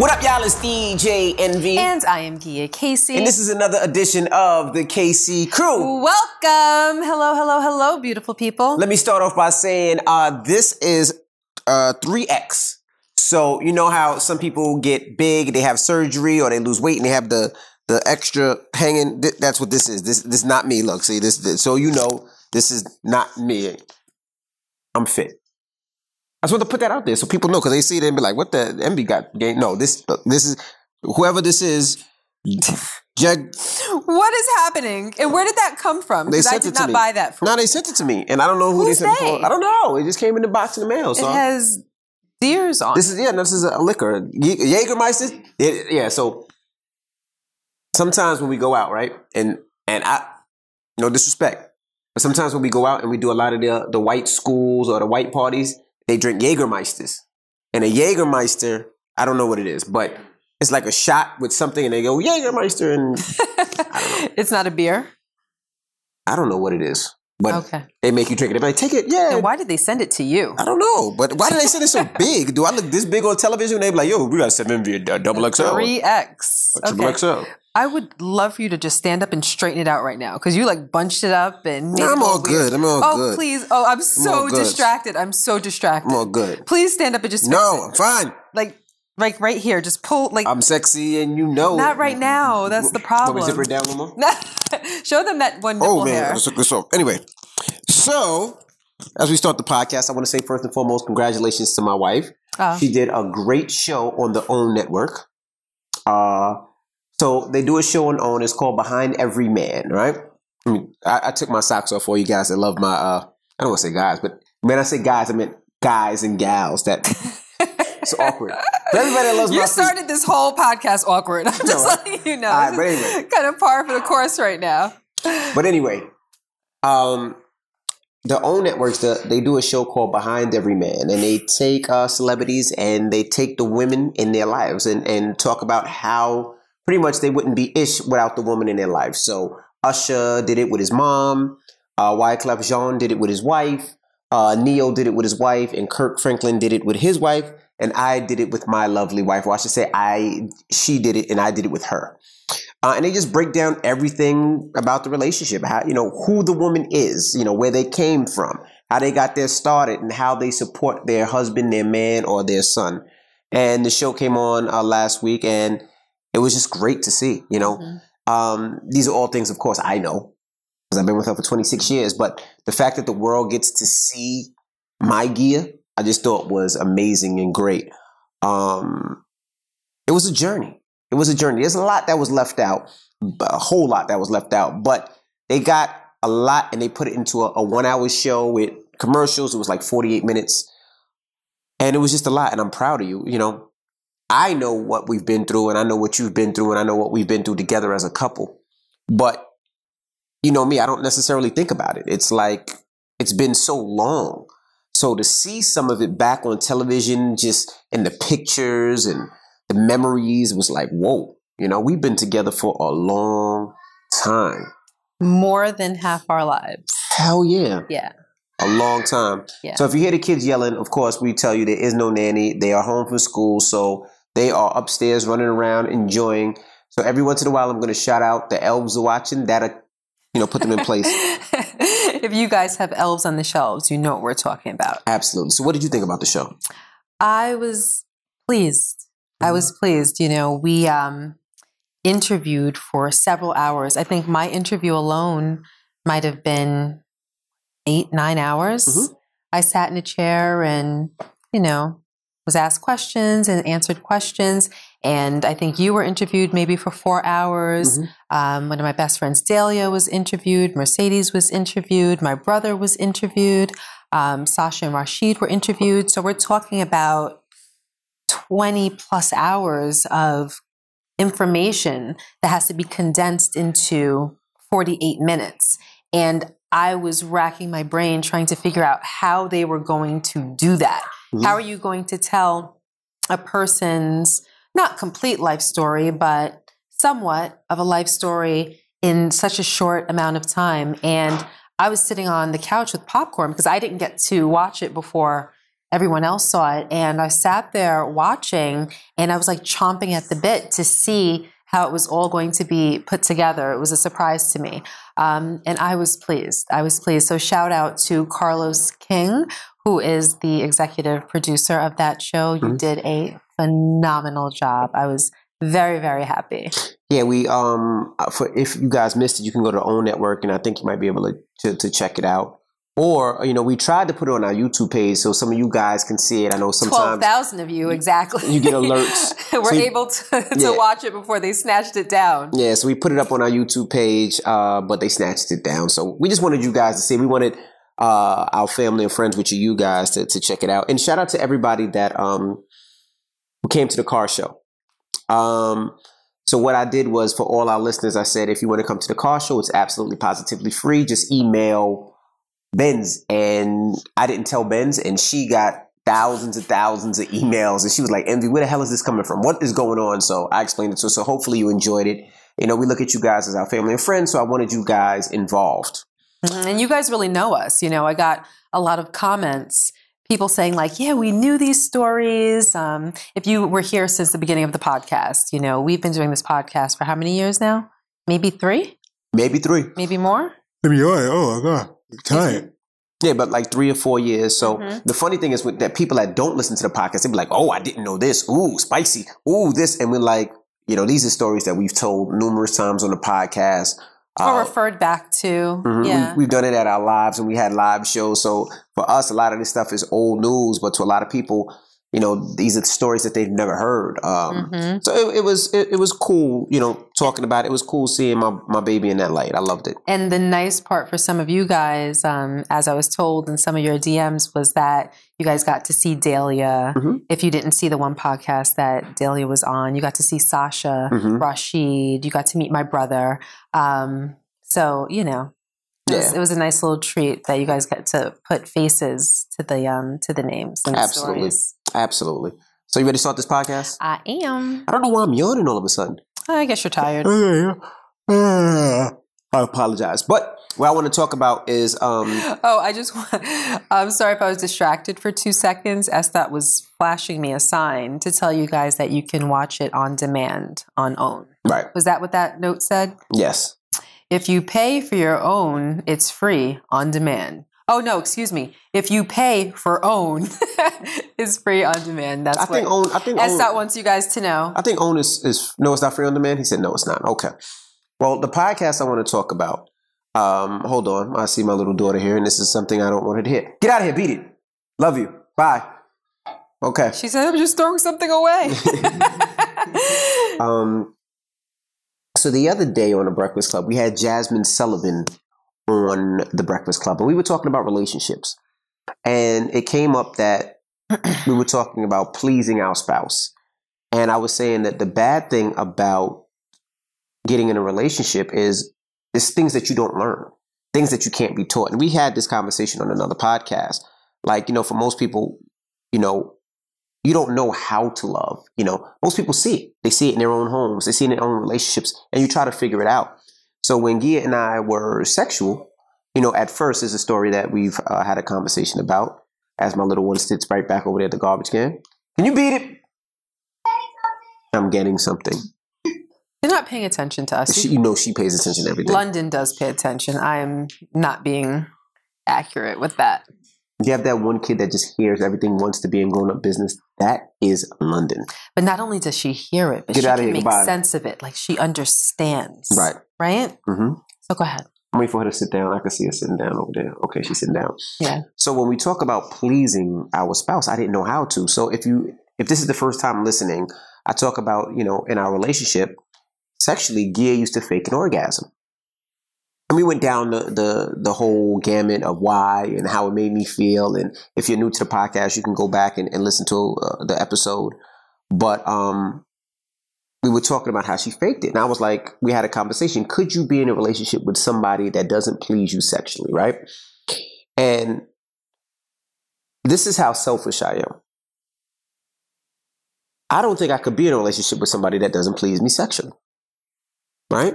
What up, y'all? It's DJ Envy. And I am Gia Casey. And this is another edition of the Casey Crew. Welcome. Hello, hello, hello, beautiful people. Let me start off by saying uh, this is uh, 3X. So, you know how some people get big, they have surgery, or they lose weight and they have the, the extra hanging? Th- that's what this is. This, this is not me. Look, see, this, this, so you know, this is not me. I'm fit. I just want to put that out there so people know because they see it and be like, "What the MB got?" Game? No, this this is whoever this is. Jag, what is happening? And where did that come from? they Because I sent did it to not me. buy that from No, they sent it to me, and I don't know who Who's they sent it for. I don't know. It just came in the box in the mail. So It has deers on. this is yeah, no, this is a liquor. Jägermeister. It, yeah. So sometimes when we go out, right, and and I, no disrespect, but sometimes when we go out and we do a lot of the the white schools or the white parties, they drink Jägermeisters, and a Jägermeister, I don't know what it is, but it's like a shot with something, and they go Jägermeister, and it's not a beer. I don't know what it is, but Okay. they make you drink it. They're like, take it, yeah. And why did they send it to you? I don't know, but why did they send it so big? Do I look this big on television? They be like, yo, we got seven V uh, double XL, Three X. triple. XL. I would love for you to just stand up and straighten it out right now because you like bunched it up and. Nah, I'm all weird. good. I'm all oh, good. Oh please. Oh, I'm so good. distracted. I'm so distracted. I'm all good. Please stand up and just. No. I'm fine. Like, like right here. Just pull. Like, I'm sexy, and you know. not right now. That's the problem. to zip her down little more? Show them that one nipple Oh man, hair. let's look this up. Anyway, so as we start the podcast, I want to say first and foremost, congratulations to my wife. Oh. She did a great show on the OWN network. Uh, so they do a show on OWN. It's called Behind Every Man, right? I mean, I, I took my socks off for you guys that love my. Uh, I don't want to say guys, but when I say guys, I meant guys and gals. That it's awkward. For everybody loves You started this whole podcast awkward. I'm just No, letting you know. Right, but anyway. kind of par for the course right now. But anyway, um, the OWN networks, the, they do a show called Behind Every Man, and they take uh, celebrities and they take the women in their lives and, and talk about how pretty much they wouldn't be ish without the woman in their life. So Usher did it with his mom, uh, Wyclef Jean did it with his wife, uh, Ne-Yo did it with his wife, and Kirk Franklin did it with his wife, and I did it with my lovely wife. Or I should say, I she did it and I did it with her. Uh, and they just break down everything about the relationship, how you know who the woman is, you know where they came from, how they got there started, and how they support their husband, their man, or their son. And the show came on uh, last week, and it was just great to see. You know, Mhm. um, these are all things, of course, I know because I've been with her for 26 years. But the fact that the world gets to see my gear, I just thought was amazing and great. Um, it was a journey. It was a journey. There's a lot that was left out, a whole lot that was left out, but they got a lot and they put it into a, a one hour show with commercials. It was like 48 minutes. And it was just a lot. And I'm proud of you. You know, I know what we've been through and I know what you've been through and I know what we've been through together as a couple. But you know me, I don't necessarily think about it. It's like it's been so long. So to see some of it back on television, just in the pictures and the memories, was like, whoa, you know, we've been together for a long time. More than half our lives. Hell yeah. Yeah. A long time. Yeah. So if you hear the kids yelling, of course, we tell you there is no nanny. They are home from school. So they are upstairs running around enjoying. So every once in a while, I'm going to shout out the elves are watching. That'll, you know, put them in place. if you guys have elves on the shelves, you know what we're talking about. Absolutely. So what did you think about the show? I was pleased. I was pleased. You know, we um, interviewed for several hours. I think my interview alone might have been eight, nine hours. Mhm. I sat in a chair and, you know, was asked questions and answered questions. And I think you were interviewed maybe for four hours. Mhm. Um, one of my best friends, Dahlia, was interviewed. Mercedes was interviewed. My brother was interviewed. Um, Sasha and Rashid were interviewed. So we're talking about 20 plus hours of information that has to be condensed into 48 minutes. And I was racking my brain trying to figure out how they were going to do that. Mhm. How are you going to tell a person's not complete life story, but somewhat of a life story in such a short amount of time? And I was sitting on the couch with popcorn because I didn't get to watch it before everyone else saw it. And I sat there watching and I was like chomping at the bit to see how it was all going to be put together. It was a surprise to me. Um, and I was pleased. I was pleased. So shout out to Carlos King, who is the executive producer of that show. You Mhm. did a phenomenal job. I was very, very happy. Yeah, we um for if you guys missed it, you can go to OWN Network, and I think you might be able to to, to check it out. Or you know, we tried to put it on our YouTube page so some of you guys can see it. I know Twelve sometimes thousand of you exactly. you get alerts. We're So you- able to, to Yeah. watch it before they snatched it down. Yeah, so we put it up on our YouTube page, uh, but they snatched it down. So we just wanted you guys to see. We wanted uh, our family and friends, which are you guys, to, to check it out. And shout out to everybody that um, who came to the car show. Um, so what I did was for all our listeners, I said, if you want to come to the car show, it's absolutely positively free. Just email Benz, and I didn't tell Benz, and she got thousands and thousands of emails, and she was like, "Envy, where the hell is this coming from? What is going on?" So I explained it to her. So hopefully you enjoyed it. You know, we look at you guys as our family and friends, so I wanted you guys involved. Mhm. And you guys really know us. You know, I got a lot of comments, people saying, like, yeah, we knew these stories. Um, if you were here since the beginning of the podcast, you know, we've been doing this podcast for how many years now? Maybe three? Maybe three. Maybe more? Maybe oh, oh my god, tired. Yeah, but like three or four years. So Mhm. the funny thing is with that people that don't listen to the podcast, they'd be like, "Oh, I didn't know this. Ooh, spicy. Ooh, this," and we're like, you know, these are stories that we've told numerous times on the podcast. Or Uh, referred back to. Mhm. Yeah. We, have done it at our lives and we had live shows. So for us, a lot of this stuff is old news, but to a lot of people, you know, these are stories that they've never heard. Um, Mhm. So it, it was it, it was cool, you know, talking about it. It was cool seeing my, my baby in that light. I loved it. And the nice part for some of you guys, um, as I was told in some of your DMs, was that you guys got to see Dahlia. Mhm. If you didn't see the one podcast that Dahlia was on, you got to see Sasha, Mhm. Rashid. You got to meet my brother. Um, so you know, it, was, it was a nice little treat that you guys got to put faces to the um, to the names Absolutely. stories. Absolutely. So you ready to start this podcast? I am. I don't know why I'm yawning all of a sudden. I guess you're tired. I apologize. But what I want to talk about is um Oh, I just want, I'm sorry if I was distracted for two seconds. Estat was flashing me a sign to tell you guys that you can watch it on demand on OWN. right. Was that what that note said? Yes. If you pay for your own, it's free on demand. Oh no, excuse me. If you pay for own, it's free on demand. That's I think what own I think own, Estat wants you guys to know. I think own is, is no, it's not free on demand. He said no, it's not. Okay. Well, the podcast I want to talk about. Um, hold on. I see my little daughter here, and this is something I don't want her to hear. Get out of here, beat it. Love you. Bye. Okay. She said, I'm just throwing something away. Um, so the other day on the Breakfast Club, we had Jazmine Sullivan on the Breakfast Club, and we were talking about relationships. And it came up that we were talking about pleasing our spouse. And I was saying that the bad thing about getting in a relationship is is things that you don't learn, things that you can't be taught. And we had this conversation on another podcast. Like, you know, for most people, you know, you don't know how to love. You know, most people see it. They see it in their own homes. They see it in their own relationships, and you try to figure it out. So when Gia and I were sexual, you know, at first is a story that we've uh, had a conversation about. As my little one sits right back over there at the garbage can. Can you beat it? I'm getting something. You're not paying attention to us. She, you know, she pays attention every day. London does pay attention. I am not being accurate with that. You have that one kid that just hears everything, wants to be in grown up business. That is London. But not only does she hear it, but Get she can here, make goodbye. sense of it. Like she understands. Right. Right? hmm So go ahead. I'm waiting for her to sit down. I can see her sitting down over there. Okay, she's sitting down. Yeah. So when we talk about pleasing our spouse, I didn't know how to. So if you if this is the first time listening, I talk about, you know, in our relationship, sexually, Gia used to fake an orgasm. And we went down the, the the whole gamut of why and how it made me feel. And if you're new to the podcast, you can go back and, and listen to uh, the episode. But um, we were talking about how she faked it. And I was like, we had a conversation. Could you be in a relationship with somebody that doesn't please you sexually, right? And this is how selfish I am. I don't think I could be in a relationship with somebody that doesn't please me sexually. Right?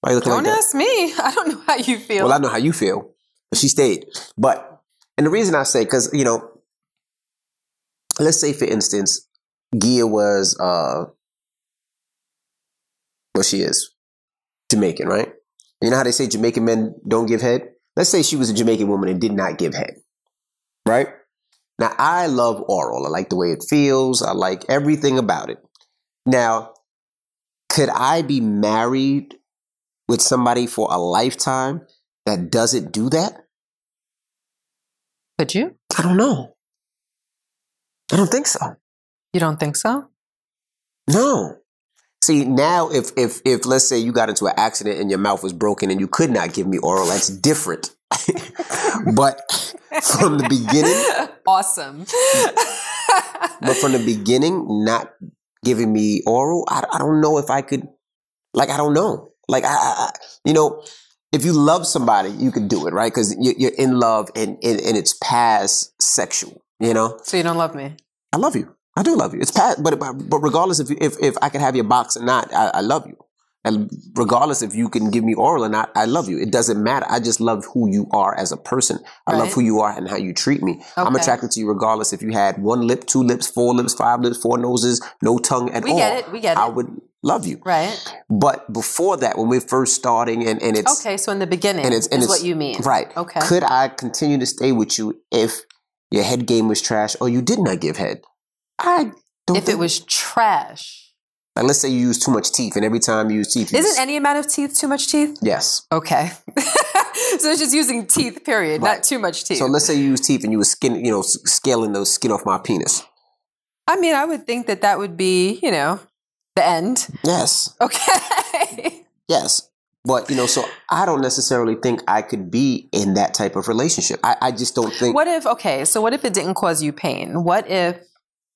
Why you looking Don't like that? ask me. I don't know how you feel. Well, I know how you feel. But she stayed. But, and the reason I say, because, you know, let's say for instance, Gia was uh well she is Jamaican, right? You know how they say Jamaican men don't give head? Let's say she was a Jamaican woman and did not give head. Right? Now I love oral. I like the way it feels. I like everything about it. Now, could I be married with somebody for a lifetime that doesn't do that? Could you? I don't know. I don't think so. You don't think so? No. See, now if if if let's say you got into an accident and your mouth was broken and you could not give me oral, that's different. but from the beginning, awesome. but from the beginning, not giving me oral, I, I don't know if I could. Like, I don't know. Like, I, I you know, if you love somebody, you can do it, right? Because you're, you're in love and, and and it's past sexual. You know, so you don't love me. I love you. I do love you. It's past, but but regardless if if if I can have your box or not, I, I love you. And regardless if you can give me oral or not, I love you. It doesn't matter. I just love who you are as a person. I love who you are and how you treat me. I'm attracted to you regardless if you had one lip, two lips, four lips, five lips, four noses, no tongue at We all. get it. We get it. I would love you. Right. But before that, when we're first starting and, and it's Okay. So in the beginning, and it's and is it's what you mean, right. Okay. Could I continue to stay with you if your head game was trash or you did not give head? I don't if it was trash, like let's say you use too much teeth and every time you use teeth you isn't s- any amount of teeth too much teeth? yes. Okay. so it's just using teeth. Period. Right. Not too much teeth. So let's say you use teeth and you were skin, you know, scaling those skin off my penis. I mean, I would think that that would be, you know, the end. Yes, Okay. yes. But you know, so I don't necessarily think I could be in that type of relationship. I, I just don't think what if? Okay. So what if it didn't cause you pain? What if?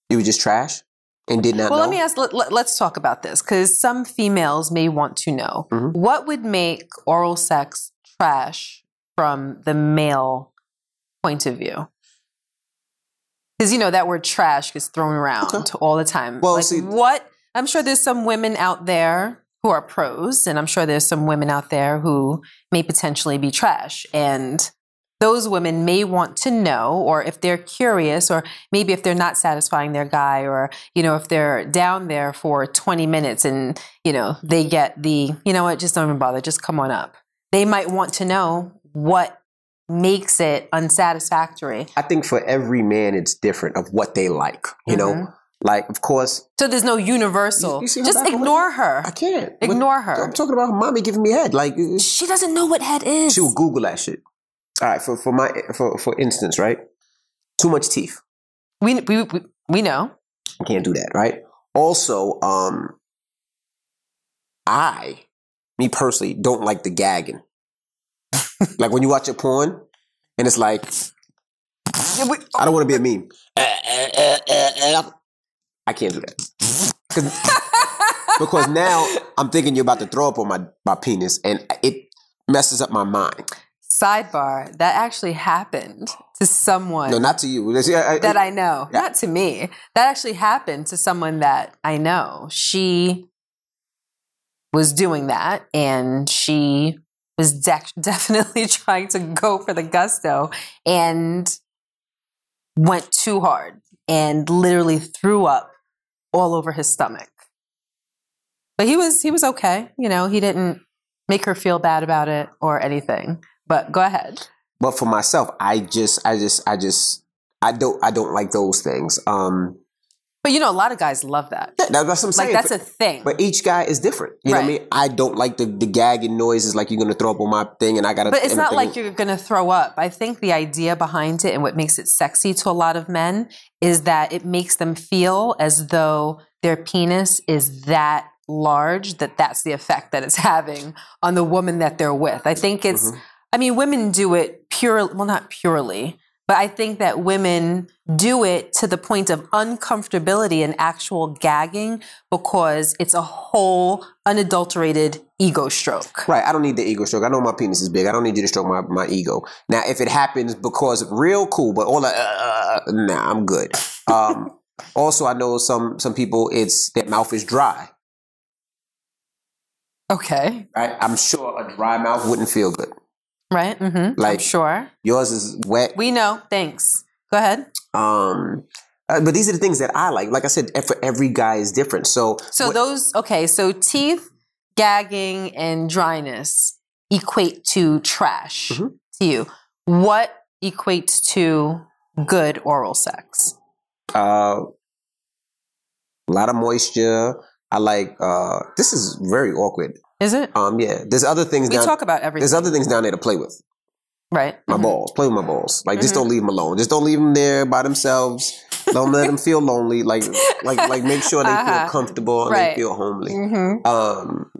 it was just trash and did not Well, know. let me ask. Let, us talk about this because some females may want to know Mhm. what would make oral sex trash from the male point of view. Because you know that word trash gets thrown around Okay. all the time. Well, like see- what? I'm sure there's some women out there who are pros, and I'm sure there's some women out there who may potentially be trash. And those women may want to know, or if they're curious, or maybe if they're not satisfying their guy, or you know, if they're down there for 20 minutes and you know they get the, you know what, just don't even bother, just come on up. They might want to know what makes it unsatisfactory. I think for every man, it's different of what they like. You know, Mhm. like of course So there's no universal. You- you just ignore her. I can't Ignore her. I'm talking about her mommy giving me head. Like She doesn't know what head is. she'll Google that shit. All right, for for my for for instance, right? Too much teeth. We, we, we, we know. I can't do that, right? Also, um, I, me personally, don't like the gagging. like when you watch a porn, and it's like, I don't want to be a meme. I can't do that. 'Cause- because now I'm thinking you're about to throw up on my, my penis, and it messes up my mind. Sidebar, that actually happened to someone No, not to you. I- I- that I know. Yeah. Not to me. That actually happened to someone that I know. She was doing that and she was dec definitely trying to go for the gusto and went too hard and literally threw up all over his stomach. But he was he was okay, you know, he didn't make her feel bad about it or anything. But go ahead. but for myself, I just, I just, I just, I don't, I don't like those things. Um, But you know, a lot of guys love that. yeah, that's what I'm saying. Like that's a thing. But each guy is different. You know what I mean? I don't like the, the gagging noises like you're gonna throw up on my thing and I gotta But it's not like you're going to throw up. I think the idea behind it and what makes it sexy to a lot of men is that it makes them feel as though their penis is that large that that's the effect that it's having on the woman that they're with. I think it's Mhm. I mean women do it pure well not purely, but I think that women do it to the point of uncomfortability and actual gagging because it's a whole unadulterated ego stroke. Right, I don't need the ego stroke. I know my penis is big. I don't need you to stroke my, my ego. Now, if it happens because real cool, but all that, uh, nah, I'm good. Um, also, I know some some people, it's their mouth is dry. Okay. Right, I'm sure a dry mouth wouldn't feel good. Right? Mm-hmm. I'm Like- sure. Yours is wet. We know. Thanks. Go ahead. Um, Uh, but these are the things that I like. Like I said, for every guy is different. So, So those okay, so teeth, gagging, and dryness equate to trash Mhm. to you. What equates to good oral sex? uh, a lot of moisture. I like. Uh, this is very awkward. Is it? Um, yeah. There's other things We down. talk about everything, there's other things down there to play with. right? My Mhm. balls. Play with my balls. Like just Mhm. don't leave them alone. Just don't leave them there by themselves. Don't let them feel lonely. Like like like make sure they Uh-huh. feel comfortable and Right. they feel homely. Mhm. Um,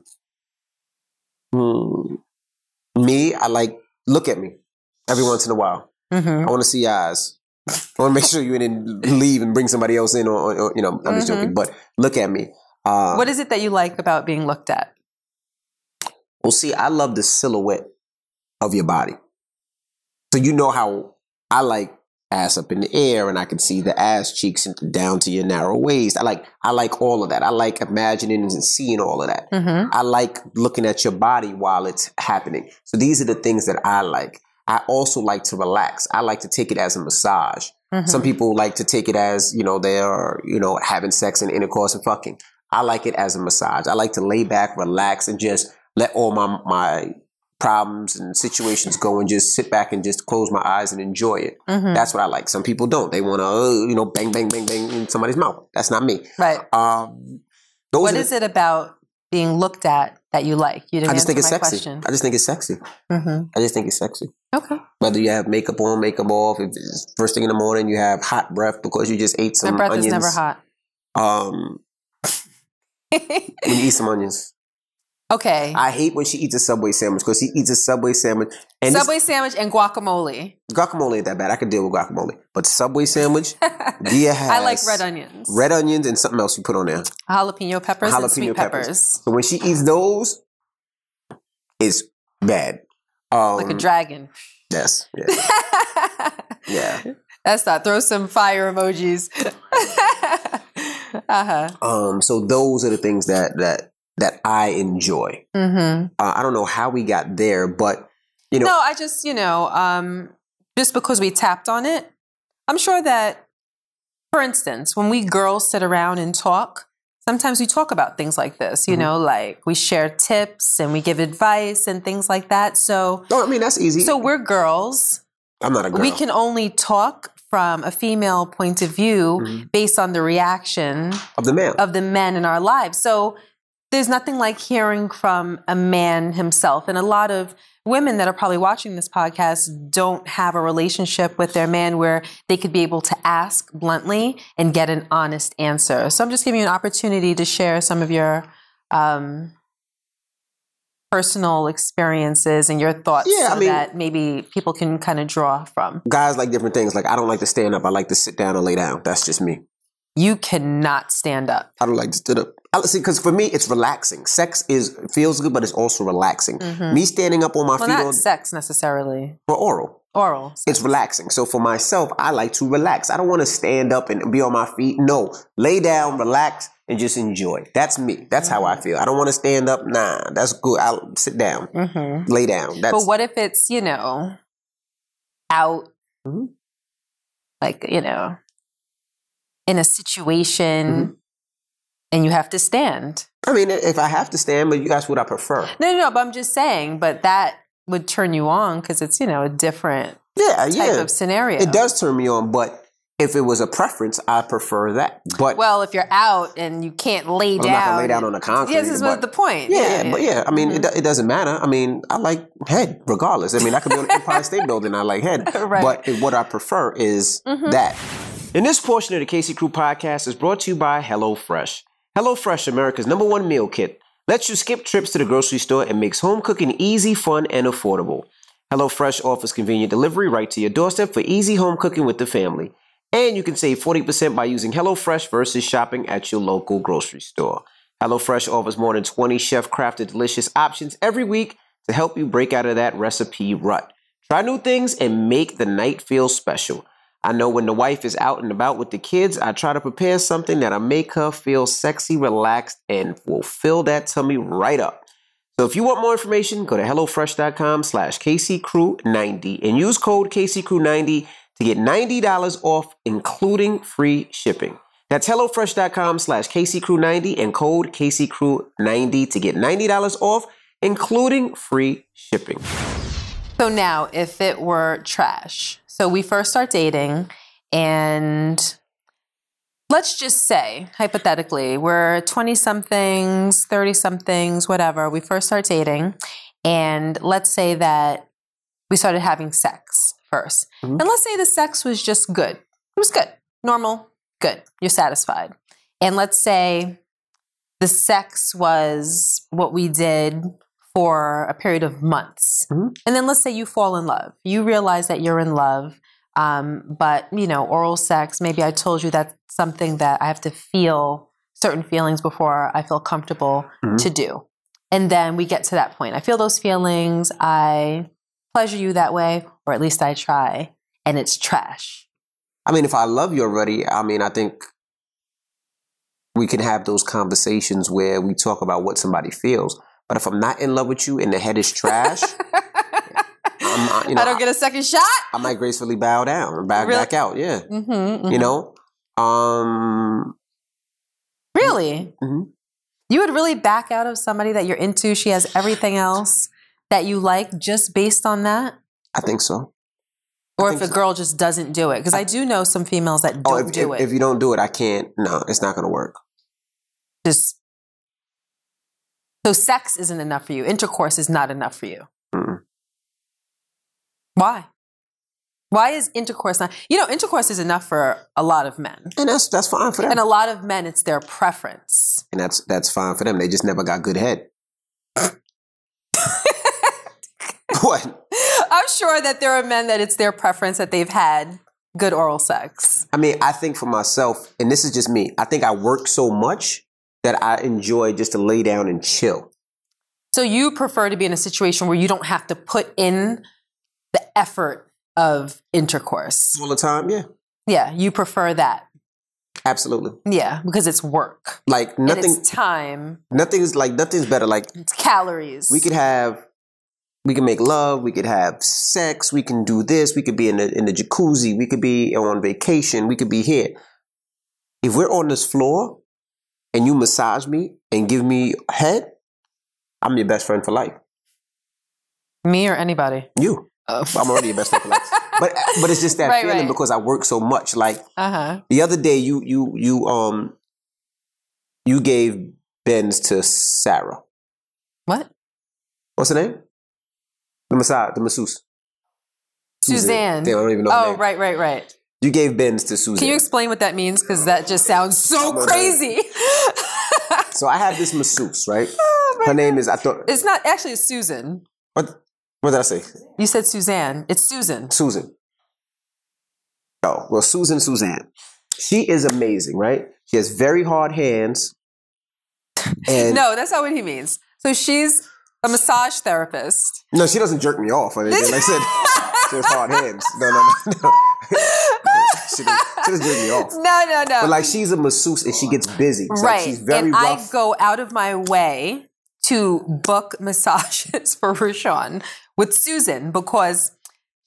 hmm, me, I like look at me every once in a while. Mhm. I want to see your eyes. I want to make sure you didn't leave and bring somebody else in, or, or- or, you know, I'm just Mhm. joking. But look at me. Uh, What is it that you like about being looked at? Well, see, I love the silhouette of your body. So you know how I like ass up in the air, and I can see the ass cheeks and down to your narrow waist. I like, I like all of that. I like imagining and seeing all of that. hmm I like looking at your body while it's happening. So these are the things that I like. I also like to relax. I like to take it as a massage. Mm-hmm. Some people like to take it as, you know, they're, you know, having sex and intercourse and fucking. I like it as a massage. I like to lay back, relax, and just let all my my problems and situations go and just sit back and just close my eyes and enjoy it. hmm That's what I like. Some people don't. They want to, uh, you know, bang, bang, bang, bang in somebody's mouth. That's not me. Right. Um, those What the- is it about being looked at that you like? You didn't I just think it's sexy. question. I just think it's sexy. hmm I just think it's sexy. Okay. Whether you have makeup on, makeup off, if it's first thing in the morning you have hot breath because you just ate some My breath onions. is never hot. Um, when you eat some onions, okay. I hate when she eats a Subway sandwich because she eats a Subway sandwich and Subway sandwich and guacamole. guacamole ain't that bad. I could deal with guacamole, but Subway sandwich, Dia has I like red onions. red onions, and something else you put on there. jalapeno peppers and Jalapeno sweet peppers. peppers. So when she eats those, it's bad. Um, like a dragon. Yes, yeah, yeah. That's not. Throw some fire emojis. uh huh. Um, so those are the things that that that I enjoy. Mm-hmm. Uh, I don't know how we got there, but you know, No, I just you know, um, just because we tapped on it, I'm sure that, for instance, when we girls sit around and talk, sometimes we talk about things like this. You Mhm. know, like we share tips and we give advice and things like that. So, no, I mean that's easy. so we're girls. I'm not a girl. We can only talk from a female point of view Mhm. based on the reaction of the man. of the men in our lives. So there's nothing like hearing from a man himself. And a lot of women that are probably watching this podcast don't have a relationship with their man where they could be able to ask bluntly and get an honest answer. So I'm just giving you an opportunity to share some of your um, personal experiences and your thoughts Yeah, I so mean- that maybe people can kind of draw from. Guys like different things. Like I don't like to stand up. I like to sit down and lay down. That's just me. You cannot stand up. I don't like to sit up. See, because for me, it's relaxing. Sex is feels good, but it's also relaxing. Mhm. Me standing up on my Well, feet not on sex necessarily. for oral. Oral. It's relaxing. So for myself, I like to relax. I don't want to stand up and be on my feet. No, lay down, relax, and just enjoy. That's me. That's how I feel. I don't want to stand up. Nah, that's good. I'll sit down, Mm-hmm. lay down. That's But what if it's, you know, out, Mhm. like, you know, in a situation Mm-hmm. And you have to stand? I mean, if I have to stand, but you guys, what I prefer. No, no, no, but I'm just saying, but that would turn you on because it's, you know, a different Yeah, type yeah. of scenario. It does turn me on, but if it was a preference, I prefer that. But Well, if you're out and you can't lay I'm down. not lay down on the concrete. Yes, this was the point. Yeah, yeah, but yeah, I mean, Mhm. it, it doesn't matter. I mean, I like head regardless. I mean, I could be on Empire State Building. I like head, Right. but it- what I prefer is Mhm. that. And this portion of the Casey Crew podcast is brought to you by HelloFresh. HelloFresh, America's number one meal kit, lets you skip trips to the grocery store and makes home cooking easy, fun, and affordable. HelloFresh offers convenient delivery right to your doorstep for easy home cooking with the family. And you can save 40% by using HelloFresh versus shopping at your local grocery store. HelloFresh offers more than 20 chef crafted delicious options every week to help you break out of that recipe rut. Try new things and make the night feel special. I know when the wife is out and about with the kids, I try to prepare something that'll make her feel sexy, relaxed, and will fill that tummy right up. So if you want more information, go to HelloFresh.com slash KCCrew90 and use code KCCrew90 to get $90 off, including free shipping. That's HelloFresh.com slash KCCrew90 and code KCCrew90 to get $90 off, including free shipping. So now, if it were trash, so we first start dating, and let's just say, hypothetically, we're 20 somethings, 30 somethings, whatever. We first start dating, and let's say that we started having sex 1st Mhm. And let's say the sex was just good. It was good, normal, good. You're satisfied. And let's say the sex was what we did for a period of months. Mhm. And then let's say you fall in love. You realize that you're in love, um, but you know, oral sex. Maybe I told you that's something that I have to feel certain feelings before I feel comfortable Mhm. to do. And then we get to that point. I feel those feelings. I pleasure you that way, or at least I try, and it's trash. I mean, if I love you already, I mean, I think we can have those conversations where we talk about what somebody feels. But if I'm not in love with you and the head is trash, I'm, uh, you know, I don't get a second shot. I might gracefully bow down or back Really? back out. Yeah, Mm-hmm, you know. Um, really? Mhm. You would really back out of somebody that you're into? She has everything else that you like just based on that? I think so. Or think if a so. girl just doesn't do it? Because I do know some females that Oh, don't if, do if, it. if you don't do it, I can't. No, it's not going to work. just so sex isn't enough for you. Intercourse is not enough for you. Mm. Why? Why is intercourse not? You know, intercourse is enough for a lot of men, And that's that's fine for them. and a lot of men, it's their preference. and that's that's fine for them. They just never got good head. what? I'm sure that there are men that it's their preference that they've had good oral sex. I mean, I think for myself, and this is just me. I think I work so much that I enjoy just to lay down and chill. So you prefer to be in a situation where you don't have to put in the effort of intercourse. all the time. Yeah, Yeah, you prefer that. absolutely. Yeah, because it's work. Like nothing. it's time. Nothing is like nothing's better. Like It's calories. we could have, we can make love. We could have sex. We can do this. We could be in the in the jacuzzi. We could be on vacation. We could be here. If we're on this floor, and you massage me and give me head, I'm your best friend for life. Me or anybody. You. Oh. I'm already your best friend for life. But but it's just that Right, feeling right. because I work so much. Like Uh huh. the other day, you you you um you gave Benz to Sarah. What? What's her name? The massage, the masseuse. Suzanne. Damn, I don't even know. her Oh, right, right, right. You gave Benz to Suzanne. Can you explain what that means? Because that just sounds so crazy. so I have this masseuse, right? Oh, Her name is I thought. It's not actually it's Susan. What what did I say? You said Suzanne. It's Susan. Susan. Oh, well, Susan Suzanne. She is amazing, right? She has very hard hands. And No, that's not what he means. So she's a massage therapist. no, she doesn't jerk me off or anything. Like I said, she has hard hands. No, no, no. no. She, doesn't, she me off. No, no, no. But like she's a masseuse and she gets busy. Like right. she's very and rough. I go out of my way to book massages for RaShaun with Susan because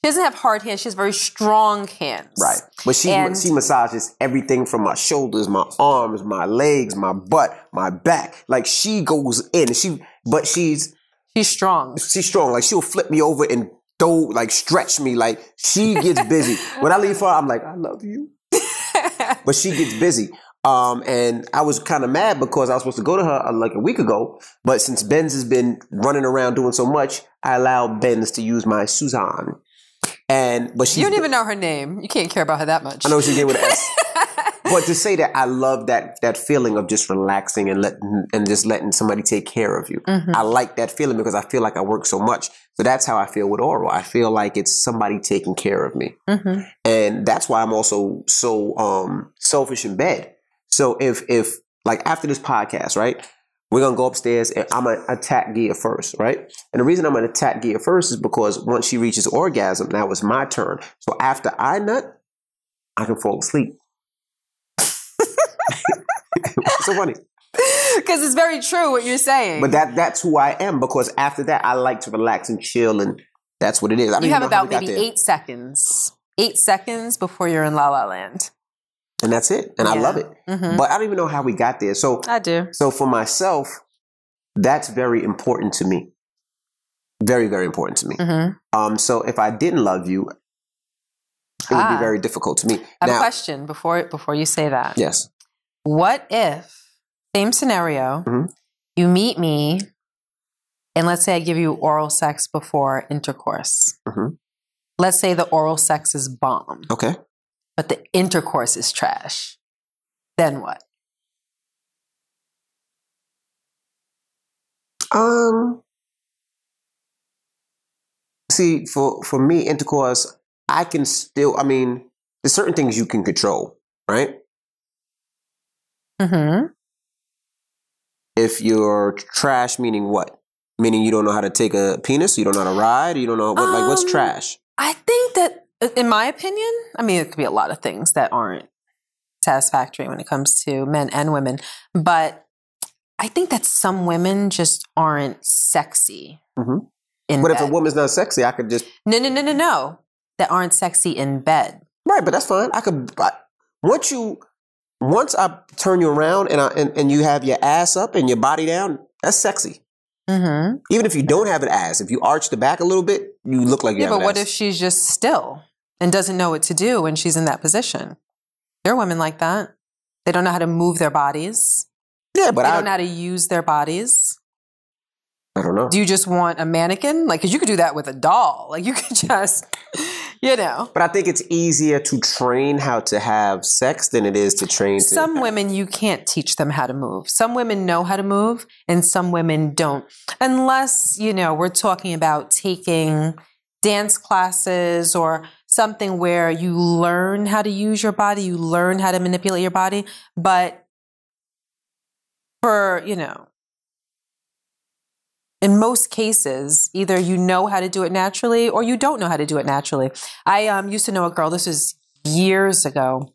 she doesn't have hard hands. She has very strong hands. Right. But she And- she massages everything from my shoulders, my arms, my legs, my butt, my back. Like she goes in. She but she's She's strong. she's strong. Like she'll flip me over and throw like stretch me. Like she gets busy. when I leave her, I'm like, I love you. but she gets busy. Um, and I was kind of mad because I was supposed to go to her uh, like a week ago, but since Benz has been running around doing so much, I allowed Benz to use my Suzanne. And but she You don't even know her name. You can't care about her that much. I know she did with an S. but to say that I love that that feeling of just relaxing and letting and just letting somebody take care of you. Mhm. I like that feeling because I feel like I work so much. So that's how I feel with oral. I feel like it's somebody taking care of me. Mhm. And that's why I'm also so um selfish in bed. So if if like after this podcast, right? We're gonna go upstairs and I'm gonna attack Gia first, right? And the reason I'm gonna attack Gia first is because once she reaches orgasm, now it's my turn. So after I nut, I can fall asleep. so funny. Because it's very true what you're saying. But that that's who I am because after that I like to relax and chill and that's what it is. I you have about maybe eight seconds. eight seconds before you're in La La Land. and that's it. And I love it. hmm But I don't even know how we got there. So I do. so for myself, that's very important to me. Very, very important to me. hmm Um, so if I didn't love you, it would Ah. be very difficult to me. I have now, a question before before you say that. yes. What if same scenario? Mhm. You meet me, and let's say I give you oral sex before intercourse. Mhm. Let's say the oral sex is bomb, Okay. but the intercourse is trash. Then what? Um. See, for for me, intercourse, I can still. I mean, there's certain things you can control, right? Hmm If you're trash, meaning what? Meaning you don't know how to take a penis, you don't know how to ride, you don't know what, like what's Um, trash. I think that, in my opinion, I mean, it could be a lot of things that aren't satisfactory when it comes to men and women, but I think that some women just aren't sexy. Mhm. In But if a woman's not sexy, I could just no, no, no, no, no, that aren't sexy in bed. right. But that's fine. I could I, once you once I turn you around and I and, and you have your ass up and your body down. That's sexy. Mm-hmm. Even if you don't have an ass, if you arch the back a little bit, you look like you Yeah, but what ass. if she's just still and doesn't know what to do when she's in that position? There are women like that. They don't know how to move their bodies. yeah, but they I, don't know how to use their bodies. I don't know. Do you just want a mannequin? Like, because you could do that with a doll. Like, you could just, you know. But I think it's easier to train how to have sex than it is to train to. Some women, you can't teach them how to move. Some women know how to move, and some women don't. Unless, you know, we're talking about taking dance classes or something where you learn how to use your body, you learn how to manipulate your body. But for, you know, in most cases, either you know how to do it naturally or you don't know how to do it naturally. I um, used to know a girl, this was years ago,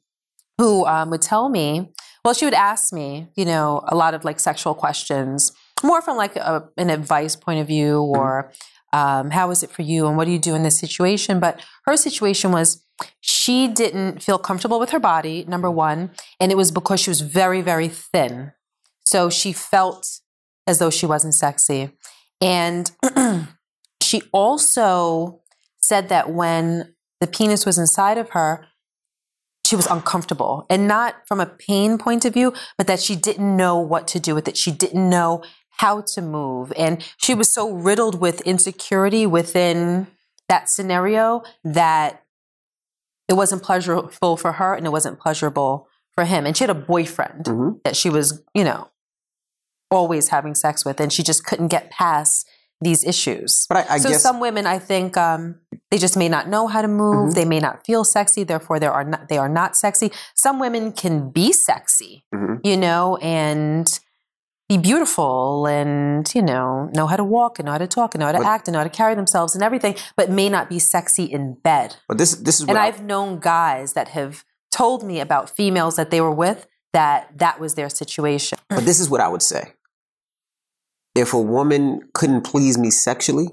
who um, would tell me, well, she would ask me, you know, a lot of like sexual questions, more from like a, an advice point of view or um, how is it for you and what do you do in this situation? But her situation was she didn't feel comfortable with her body, number one, and it was because she was very, very thin. So she felt as though she wasn't sexy. And she also said that when the penis was inside of her, she was uncomfortable and not from a pain point of view, but that she didn't know what to do with it. She didn't know how to move. And she was so riddled with insecurity within that scenario that it wasn't pleasurable for her and it wasn't pleasurable for him. And she had a boyfriend Mhm. that she was, you know, always having sex with, and she just couldn't get past these issues. But I, I so guess some women, I think, um, they just may not know how to move. Mhm. They may not feel sexy, therefore they are not. They are not sexy. Some women can be sexy, Mhm. you know, and be beautiful, and you know, know how to walk, and know how to talk, and know how to But- act, and know how to carry themselves, and everything, but may not be sexy in bed. But this this is what And I- I've known guys that have told me about females that they were with that that was their situation. But this is what I would say. If a woman couldn't please me sexually,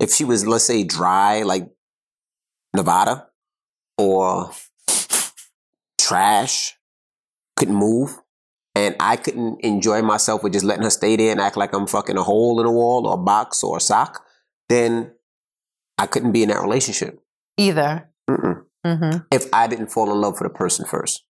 if she was, let's say, dry like Nevada or trash, couldn't move, and I couldn't enjoy myself with just letting her stay there and act like I'm fucking a hole in a wall or a box or a sock, then I couldn't be in that relationship. Either. Mm-mm. hmm If I didn't fall in love with a person first.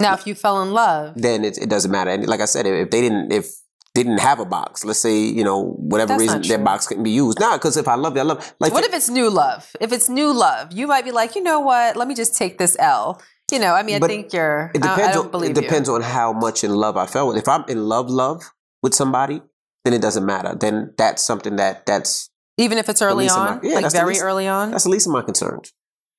Now, if you fell in love, then it, it doesn't matter. And like I said, if they didn't, if didn't have a box, let's say, you know, whatever That's reason their box couldn't be used. Nah, because if I love you, I love like what if it's new love? If it's new love, you might be like, you know what? Let me just take this L. You know, I mean, I think you're. it depends I, don't on believe it depends you. on how much in love I fell with. If I'm in love, love with somebody, then it doesn't matter. Then that's something that that's Even if it's early on, my- yeah, like very least- early on. that's the least of my concerns.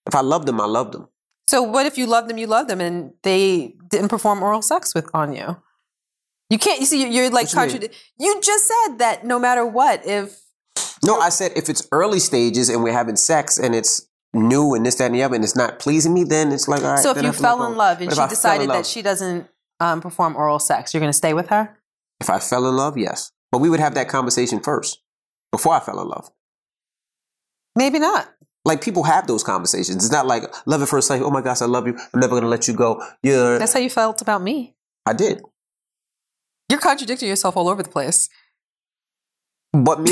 If I love them, I love them. So what if you love them, you love them, and they didn't perform oral sex with on you? You can't. You see, you're, like What you just said that no matter what, if No, I said if it's early stages and we're having sex and it's new and this, that, and the other, and it's not pleasing me, then it's like all right. so if you to fell in love and But she I fell in decided that she doesn't um, perform oral sex, you're going to stay with her. If I fell in love, yes. But we would have that conversation first before I fell in love. Maybe not. like people have those conversations. It's not like love at first sight. Oh my gosh, I love you. I'm never gonna let you go. Yeah, That's how you felt about me. I did. You're contradicting yourself all over the place. But me,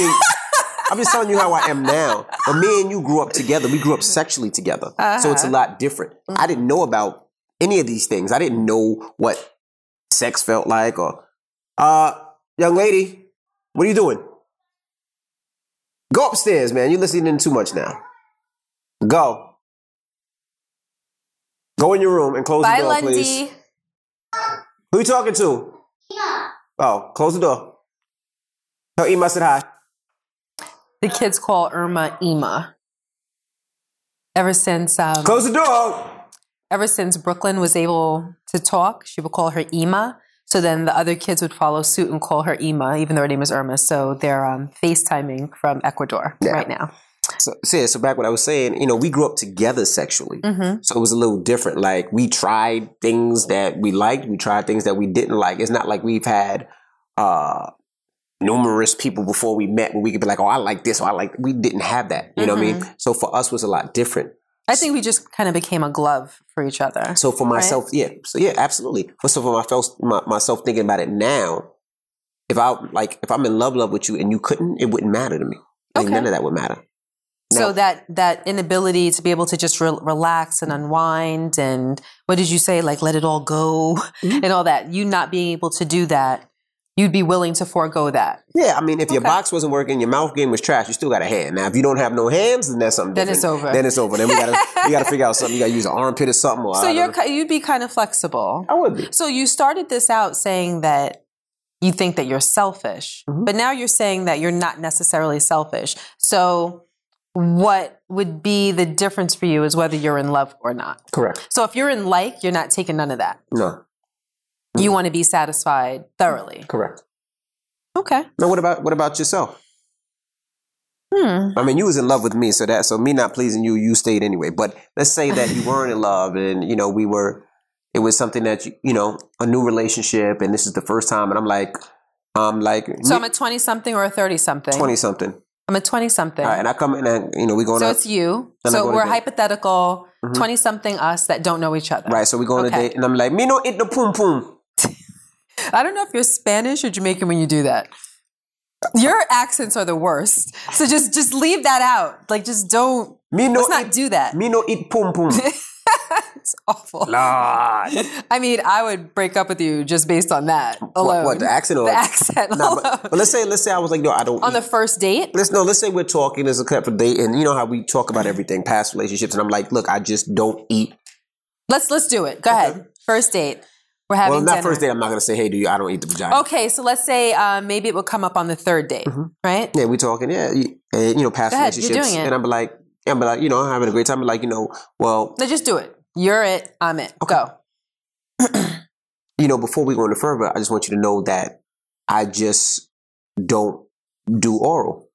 I'm just telling you how I am now. But me and you grew up together. We grew up sexually together, so it's a Uh-huh. lot different. I didn't know about any of these things. I didn't know what sex felt like, or uh, young lady, what are you doing? Go upstairs, man. You're listening in too much now. Go. Go in your room and close Bye, the door, Lundy. please. Who you talking to? Oh, close the door. Tell Ema I said hi. The kids call Irma Ema. Ever since um, Close the door. ever since Brooklyn was able to talk, she would call her Ema. So then the other kids would follow suit and call her Ema, even though her name is Irma. So they're um, FaceTiming from Ecuador Yeah. right now. So, so, yeah, so back what I was saying, you know, we grew up together sexually. hmm So it was a little different. Like we tried things that we liked, we tried things that we didn't like. It's not like we've had uh numerous people before we met where we could be like, oh, I like this or I like we didn't have that. You know what I mean? So for us was a lot different. I think we just kind of became a glove for each other. So for myself, yeah. So yeah, absolutely. So for myself, my, myself thinking about it now, if I like, if I'm in love, love with you and you couldn't, it wouldn't matter to me. Like Okay. none of that would matter. So that that inability to be able to just re- relax and unwind and what did you say like let it all go Mhm. and all that you not being able to do that you'd be willing to forego that Yeah, I mean, if your box wasn't working, your mouth game was trash. You still got a hand. Now, if you don't have no hands, then that's something. Then different. it's over. Then it's over. Then we gotta we gotta figure out something. You gotta use an armpit or something. Or so you're you'd be kind of flexible I would be. so you started this out saying that you think that you're selfish Mhm. but now you're saying that you're not necessarily selfish so what would be the difference for you is whether you're in love or not Correct. so if you're in like you're not taking none of that No. you want to be satisfied thoroughly Correct. okay Now, what about what about yourself? Hmm. I mean, you was in love with me, so that so me not pleasing you, you stayed anyway. But let's say that you weren't in love, and you know we were. It was something that you you know a new relationship, and this is the first time, and I'm like, I'm like, So I'm a 20 something or a 30 something? twenty something. I'm a 20 something. All right, and I come in and you know we going so it's you. So we're hypothetical Mhm. 20 something us that don't know each other. Right, so we go on Okay. a date, and I'm like, me no eat the pum pum. I don't know if you're Spanish or Jamaican when you do that. Your accents are the worst. So just just leave that out. Like just don't Me no let's not eat, do that. me no eat pum pum. it's awful. Lord. I mean, I would break up with you just based on that alone. What, what the accent or The accent Nah, alone. but, but let's say let's say I was like, no, I don't. On eat. the first date? let's no, let's say we're talking as a couple date, and you know how we talk about everything, past relationships, and I'm like, look, I just don't eat. Let's let's do it. Go ahead. First date. We're having well, not dinner. first date. I'm not gonna say, hey, do you? I don't eat the vagina. Okay, so let's say uh, maybe it will come up on the third date, right? Yeah, we talking. Yeah, you, and, you know, past ahead, you're relationships, doing it. and I'm like, I'm like, you know, I'm having a great time. I'm like, you know, well, Let's just do it. You're it. I'm it. Go. you know, before we go any further, I just want you to know that I just don't do oral.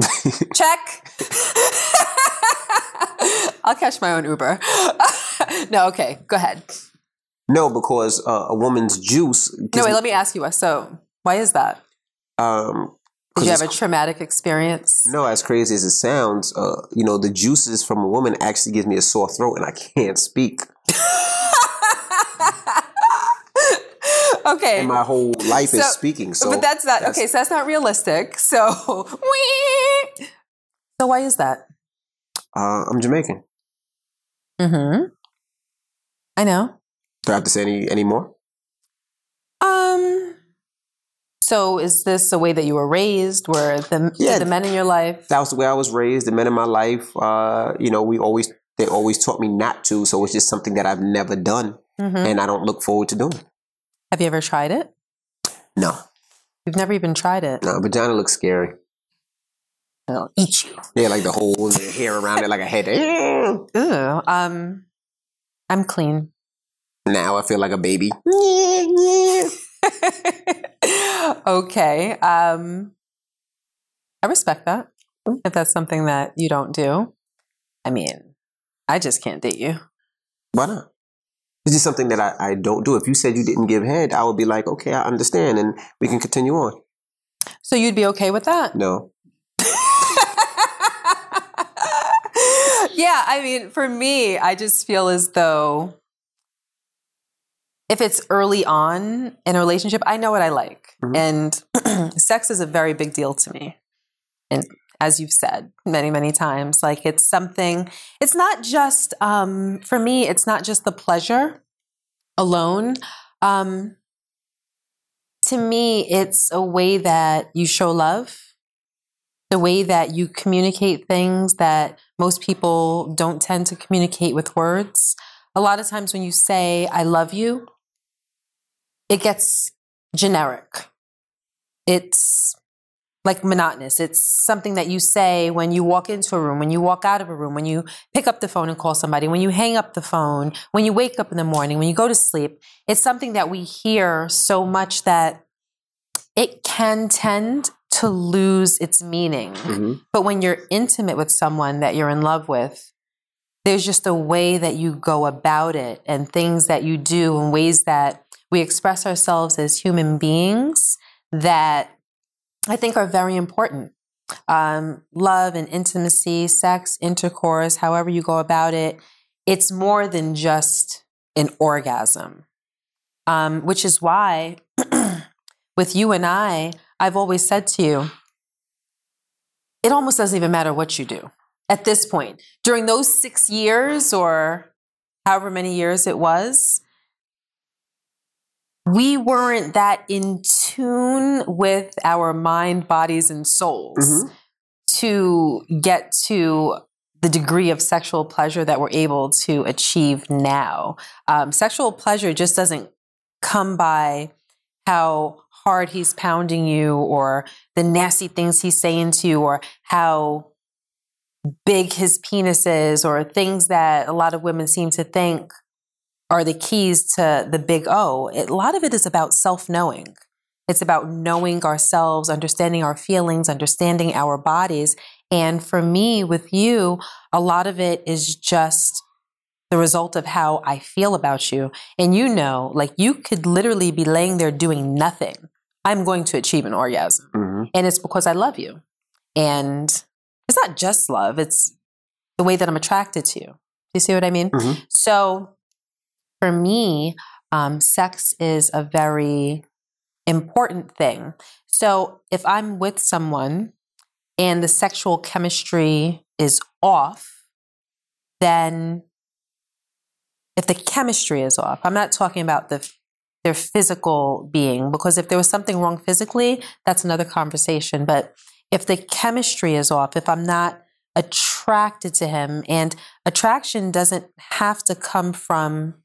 Check. I'll catch my own Uber. no, okay. Go ahead. No, because uh, a woman's juice. No, wait. me- Let me ask you. Why so, why is that? um, Did you have a traumatic experience? No, as crazy as it sounds, uh, you know, the juices from a woman actually gives me a sore throat and I can't speak. okay. And my whole life is speaking. So, but that's not that's- okay. So that's not realistic. So, so why is that? Uh, I'm Jamaican. Mm-hmm. I know. Do I have to say any any more? Um. So is this the way that you were raised? Were the Yeah. the men in your life? That was the way I was raised. The men in my life, uh, you know, we always they always taught me not to. So it's just something that I've never done, Mhm. and I don't look forward to doing. Have you ever tried it? No, You've never even tried it. no, vagina looks scary. It'll eat you. Yeah, like the hole and hair around it, like a head. Ooh. Um. I'm clean. Now I feel like a baby. okay. Um. I respect that. If that's something that you don't do, I mean, I just can't date you. Why not? It's just something that I, I don't do. If you said you didn't give head, I would be like, okay, I understand, and we can continue on. So you'd be okay with that? No, yeah, I mean, for me, I just feel as though if it's early on in a relationship, I know what I like. Mhm. And sex is a very big deal to me. And as you've said many, many times, like it's something, it's not just, um, for me, it's not just the pleasure alone. Um, to me, it's a way that you show love, the way that you communicate things that most people don't tend to communicate with words. A lot of times when you say, I love you, it gets generic. It's like monotonous. It's something that you say when you walk into a room, when you walk out of a room, when you pick up the phone and call somebody, when you hang up the phone, when you wake up in the morning, when you go to sleep. It's something that we hear so much that it can tend to lose its meaning. Mhm. But when you're intimate with someone that you're in love with, there's just a way that you go about it and things that you do and ways that we express ourselves as human beings that I think are very important. Um, love and intimacy, sex, intercourse, however you go about it, it's more than just an orgasm. Um, which is why, with you and I, I've always said to you, it almost doesn't even matter what you do at this point. During those six years or however many years it was, we weren't that in tune with our mind, bodies, and souls Mhm. to get to the degree of sexual pleasure that we're able to achieve now. Um, sexual pleasure just doesn't come by how hard he's pounding you or the nasty things he's saying to you or how big his penis is or things that a lot of women seem to think are the keys to the big O. It, a lot of it is about self knowing. It's about knowing ourselves, understanding our feelings, understanding our bodies. And for me, with you, a lot of it is just the result of how I feel about you. And you know, like you could literally be laying there doing nothing. I'm going to achieve an orgasm. Mhm. And it's because I love you. And it's not just love, it's the way that I'm attracted to you. you see what I mean? Mhm. So for me, um, sex is a very important thing. So if I'm with someone and the sexual chemistry is off, then if the chemistry is off, I'm not talking about the their physical being because if there was something wrong physically, that's another conversation. But if the chemistry is off, if I'm not attracted to him, and attraction doesn't have to come from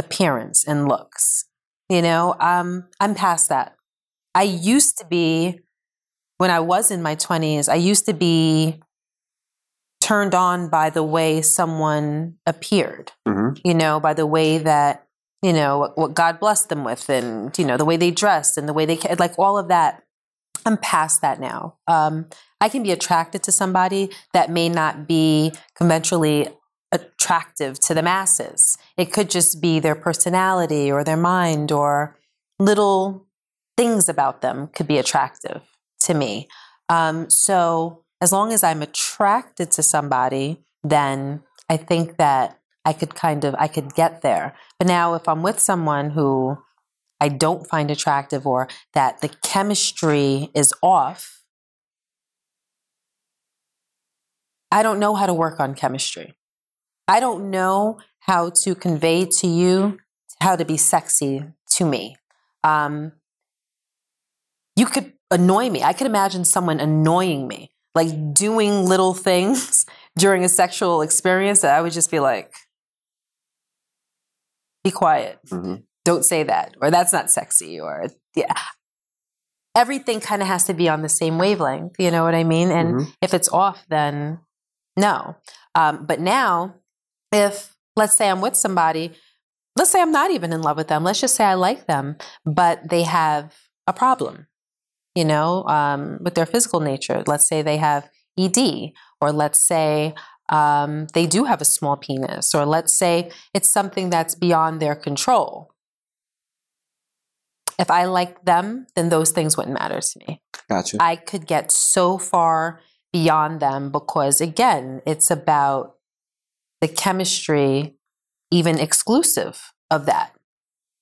appearance and looks, you know, um, I'm past that. I used to be, when I was in my 20s, I used to be turned on by the way someone appeared Mhm. you know, by the way that, you know, what, what God blessed them with and, you know, the way they dressed and the way they, like all of that. I'm past that now. Um, I can be attracted to somebody that may not be conventionally attractive to the masses. It could just be their personality or their mind or little things about them could be attractive to me. Um, so as long as I'm attracted to somebody, then I think that I could kind of I could get there. But now if I'm with someone who I don't find attractive or that the chemistry is off, I don't know how to work on chemistry. I don't know how to convey to you how to be sexy to me. Um, you could annoy me. I could imagine someone annoying me, like doing little things during a sexual experience that I would just be like, be quiet. Mhm. Don't say that. Or that's not sexy. Or, yeah. Everything kind of has to be on the same wavelength. You know what I mean? And Mhm. if it's off, then no. Um, but now, if let's say I'm with somebody, let's say I'm not even in love with them, let's just say I like them, but they have a problem, you know, um, with their physical nature. Let's say they have ED, or let's say um, they do have a small penis, or let's say it's something that's beyond their control. If I like them, then those things wouldn't matter to me. Gotcha. I could get so far beyond them because, again, it's about the chemistry even exclusive of that.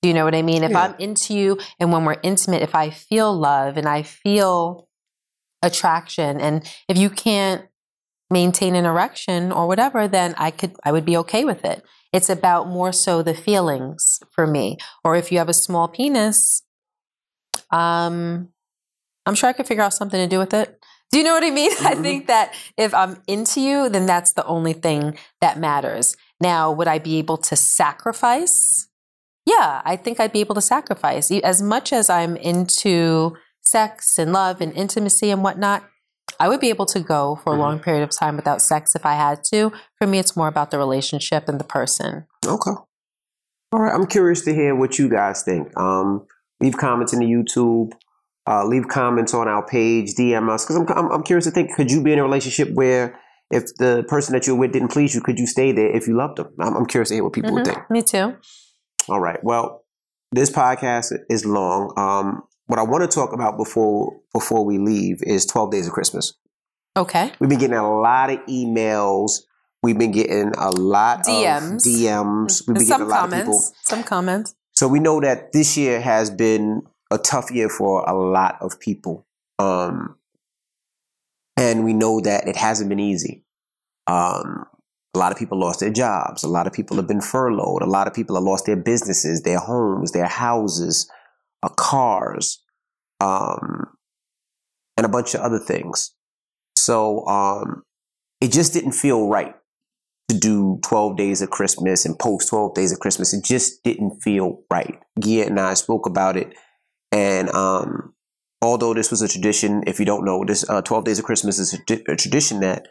Do you know what I mean? If Yeah. I'm into you and when we're intimate, if I feel love and I feel attraction, and if you can't maintain an erection or whatever, then I could I would be okay with it. It's about more so the feelings for me. Or if you have a small penis, um, I'm sure I could figure out something to do with it. Do you know what I mean? I Mhm. think that if I'm into you, then that's the only thing that matters. Now, would I be able to sacrifice? Yeah, I think I'd be able to sacrifice. As much as I'm into sex and love and intimacy and whatnot, I would be able to go for a Mhm. long period of time without sex if I had to. For me, it's more about the relationship and the person. Okay. All right. I'm curious to hear what you guys think. Um, leave comments in the YouTube. Uh, leave comments on our page. DM us because I'm, I'm I'm curious to think. Could you be in a relationship where if the person that you're with didn't please you, could you stay there if you loved them? I'm, I'm curious to hear what people would Mhm. think. Me too. All right. Well, this podcast is long. Um, what I want to talk about before before we leave is 12 Days of Christmas. Okay. We've been getting a lot of emails. We've been getting a lot DMs. of DMs. We've been some getting a lot of people. Some comments. So we know that this year has been a tough year for a lot of people. Um, and we know that it hasn't been easy. Um, a lot of people lost their jobs. A lot of people have been furloughed. A lot of people have lost their businesses, their homes, their houses, uh, cars, um, and a bunch of other things. So um, it just didn't feel right to do 12 days of Christmas and post 12 days of Christmas. It just didn't feel right. Gia and I spoke about it. And um, although this was a tradition, if you don't know, this uh, 12 days of Christmas is a, tradition that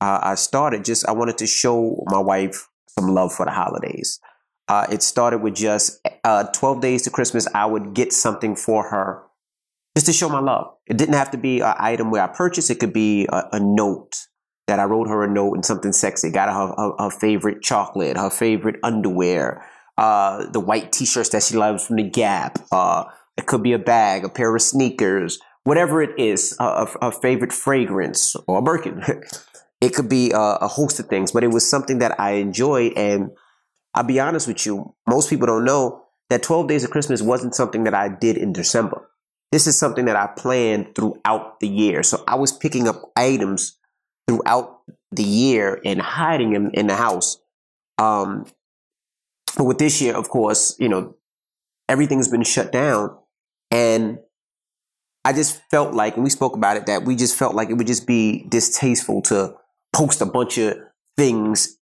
uh, I started just, I wanted to show my wife some love for the holidays. Uh, it started with just uh, 12 days to Christmas. I would get something for her just to show my love. It didn't have to be an item where I purchased. It could be a, a note that I wrote her a note and something sexy. Got her her, her favorite chocolate, her favorite underwear, uh, the white t-shirts that she loves from the Gap. Uh, it could be a bag, a pair of sneakers, whatever it is, a, a, favorite fragrance or a Birkin. it could be a, a host of things, but it was something that I enjoyed. And I'll be honest with you, most people don't know that 12 Days of Christmas wasn't something that I did in December. This is something that I planned throughout the year. So I was picking up items throughout the year and hiding them in the house. Um, but with this year, of course, you know, everything's been shut down. And I just felt like, and we spoke about it, that we just felt like it would just be distasteful to post a bunch of things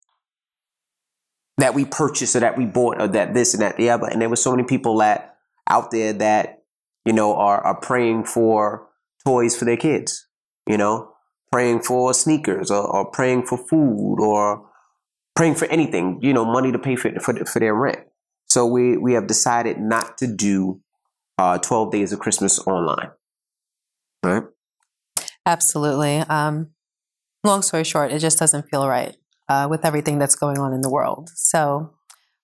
that we purchased or that we bought or that this and that the other. And there were so many people that out there that, you know, are, are praying for toys for their kids, you know, praying for sneakers or, or praying for food or praying for anything, you know, money to pay for, for, for their rent. So we, we have decided not to do uh, 12 days of Christmas online. Right? Absolutely. Um, long story short, it just doesn't feel right uh, with everything that's going on in the world. So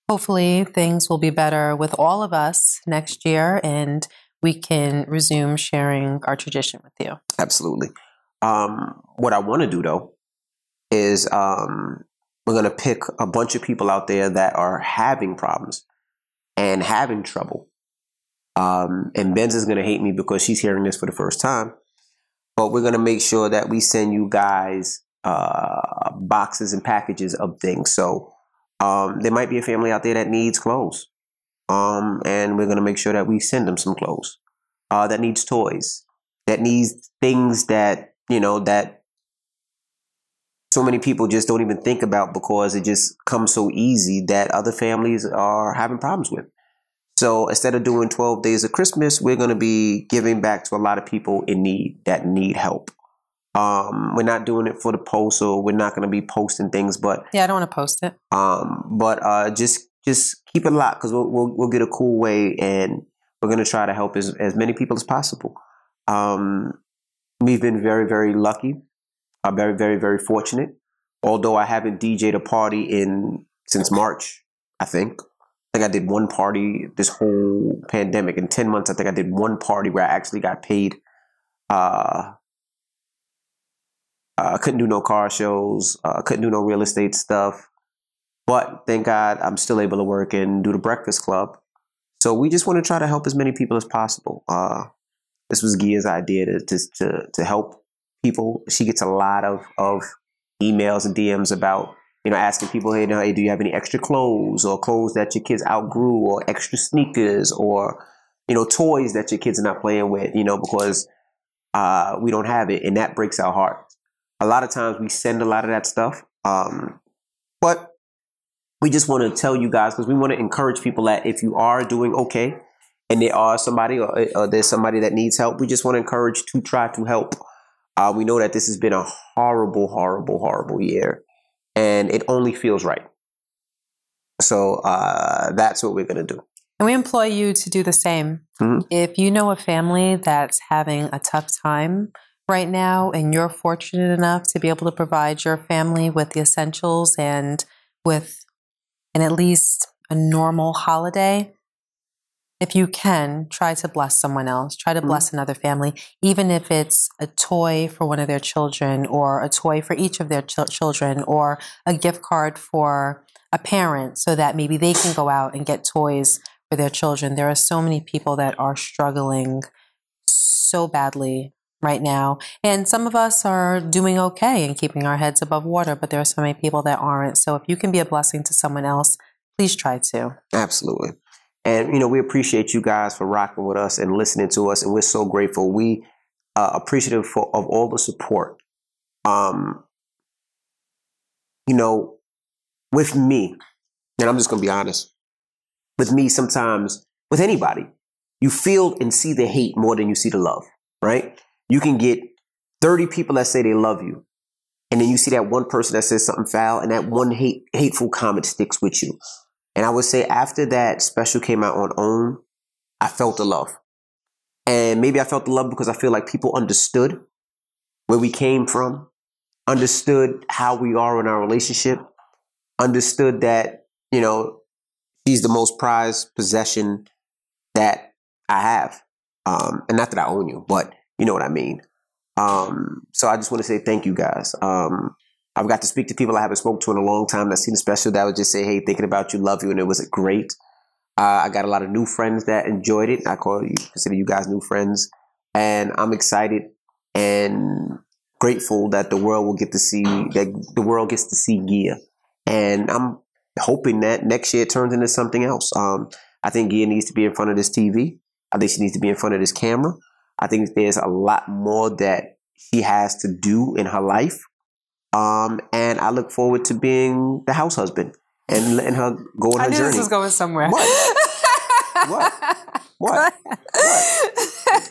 hopefully things will be better with all of us next year and we can resume sharing our tradition with you. Absolutely. Um, what I want to do though is um, we're going to pick a bunch of people out there that are having problems and having trouble. Um, and Benz is going to hate me because she's hearing this for the first time. But we're going to make sure that we send you guys uh, boxes and packages of things. So um, there might be a family out there that needs clothes. Um, and we're going to make sure that we send them some clothes uh, that needs toys, that needs things that, you know, that so many people just don't even think about because it just comes so easy that other families are having problems with. So instead of doing 12 days of Christmas, we're going to be giving back to a lot of people in need that need help. Um, we're not doing it for the post, so we're not going to be posting things, but Yeah, I don't want to post it. um, but uh, just just keep it locked because we'll, we'll we'll get a cool way, and we're gonna try to help as as many people as possible. Um, we've been very very lucky, uh, very very very fortunate. Although I haven't DJed a party in since March, I think. I think I did one party this whole pandemic in ten months. I think I did one party where I actually got paid. Uh, uh, I couldn't do no car shows. Uh, I couldn't do no real estate stuff. But thank God I'm still able to work and do the Breakfast Club. So we just want to try to help as many people as possible. Uh, this was Gia's idea to, to to to help people. She gets a lot of of emails and DMs about you know asking people, hey, now, hey, do you have any extra clothes or clothes that your kids outgrew or extra sneakers or you know toys that your kids are not playing with, you know, because uh, we don't have it, and that breaks our heart. A lot of times we send a lot of that stuff, um, but we just want to tell you guys because we want to encourage people that if you are doing okay and there are somebody or, or there's somebody that needs help, we just want to encourage to try to help. Uh, we know that this has been a horrible, horrible, horrible year, and it only feels right. So uh, that's what we're going to do. And we employ you to do the same. Mhm. If you know a family that's having a tough time right now and you're fortunate enough to be able to provide your family with the essentials and with an at least a normal holiday, if you can, try to bless someone else. Try to Mhm. bless another family, even if it's a toy for one of their children, or a toy for each of their chil- children, or a gift card for a parent so that maybe they can go out and get toys for their children. There are so many people that are struggling so badly right now. And some of us are doing okay and keeping our heads above water, but there are so many people that aren't. So if you can be a blessing to someone else, please try to. Absolutely. And you know, we appreciate you guys for rocking with us and listening to us, and we're so grateful. We uh, appreciative for, of all the support. Um, you know, with me, and I'm just gonna be honest. With me, sometimes with anybody, you feel and see the hate more than you see the love. Right? You can get 30 people that say they love you, and then you see that one person that says something foul, and that one hate hateful comment sticks with you. And I would say after that special came out on OWN, I felt the love. And maybe I felt the love because I feel like people understood where we came from, understood how we are in our relationship, understood that, you know, she's the most prized possession that I have. Um, and not that I own you, but you know what I mean. Um, so I just want to say thank you guys. Um, I've got to speak to people I haven't spoken to in a long time that seen the special that would just say, hey, thinking about you, love you, and it was great. Uh, I got a lot of new friends that enjoyed it. I call you, consider you guys new friends. And I'm excited and grateful that the world will get to see, that the world gets to see Gia. And I'm hoping that next year it turns into something else. Um, I think Gia needs to be in front of this TV. I think she needs to be in front of this camera. I think there's a lot more that she has to do in her life. Um, and I look forward to being the house husband and letting her go on I her knew journey. this was going somewhere. What? What? What?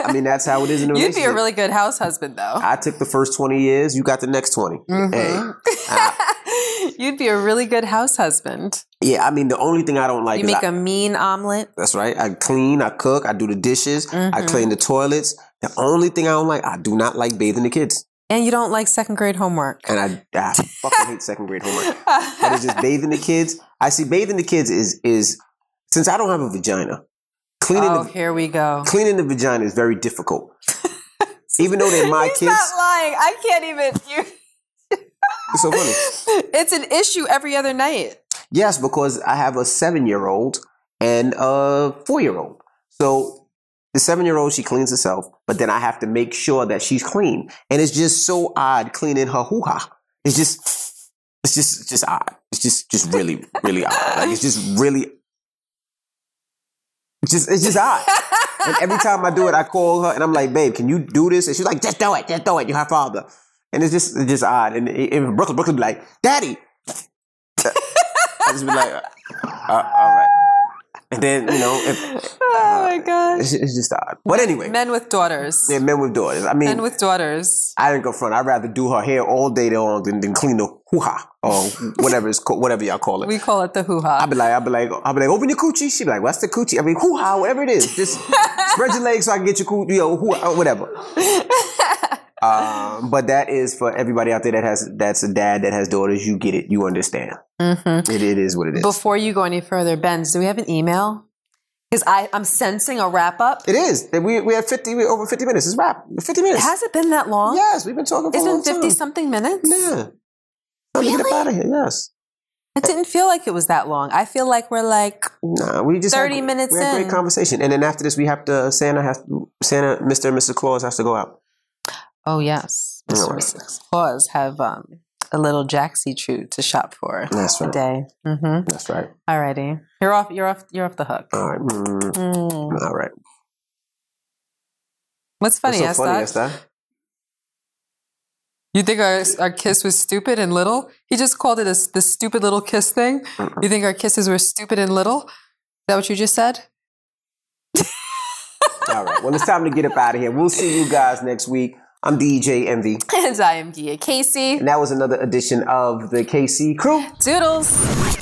I mean, that's how it is in a You'd be a really good house husband, though. I took the first 20 years, you got the next 20. Mhm. Hey, You'd be a really good house husband. yeah, I mean, the only thing I don't like You is make I- a mean omelet. That's right. I clean, I cook, I do the dishes, I Mhm. clean the toilets. The only thing I don't like, I do not like bathing the kids. And you don't like second grade homework. And I, I fucking hate second grade homework. But it's just bathing the kids. I see bathing the kids is is since I don't have a vagina, cleaning oh, the here we go. cleaning the vagina is very difficult. Even though they're my kids. He's kids, not lying. I can't even. You, it's so funny. it's an issue every other night. Yes, because I have a seven year old and a four year old. So the seven year old, she cleans herself, but then I have to make sure that she's clean. And it's just so odd cleaning her hoo ha. It's just, it's just, just odd. It's just, just really, really odd. Like it's just really, it's just, it's just odd. And every time I do it, I call her and I'm like, babe, can you do this? And she's like, just do it, just do it. You're her father. And it's just, it's just odd. And in Brooklyn, Brooklyn be like, daddy. I just be like, uh, all right. And then, you know, if, Oh my uh, gosh. it's, it's just odd. But anyway, Men with daughters. yeah, men with daughters. I mean, Men with daughters. I didn't go front. I'd rather do her hair all day long than, than clean the hoo ha or whatever it's called, whatever y'all call it. We call it the hoo ha. I'd be like, I'd be like, I'd be like, open your coochie. She'd be like, what's the coochie? I mean, hoo ha, whatever it is. Just spread your legs so I can get your coochie, you know, hoo ha, whatever. Um, but that is for everybody out there that has that's a dad that has daughters. You get it. You understand. Mhm. It, it is what it is. Before you go any further, Benz, do we have an email? Because I'm sensing a wrap up. It is. We we have fifty. We over fifty minutes. It's wrap. Fifty minutes. Has it been that long? Yes, we've been talking for It's a been 50 time. something minutes? Yeah. To get up Really? out of here. Yes. It didn't feel like it was that long. I feel like we're like, Nah, we just 30 had, minutes we had in. great conversation, and then after this, we have to Santa has Santa, Mr. and Mrs. Claus has to go out. oh yes, and. Mrs. Claus have um, a little Jaxie treat to shop for That's right. today. Mm-hmm. That's right. Alrighty, you're off. You're off. You're off the hook. All right. Mm, Mm. all right. What's funny, What's so funny, Esther? Esther? You think our our kiss was stupid and little? He just called it a, the stupid little kiss thing. You think our kisses were stupid and little? Is that what you just said? All right. Well, it's time to get up out of here. We'll see you guys next week. I'm DJ Envy, and I am Gia Casey. and that was another edition of the Casey Crew. Doodles.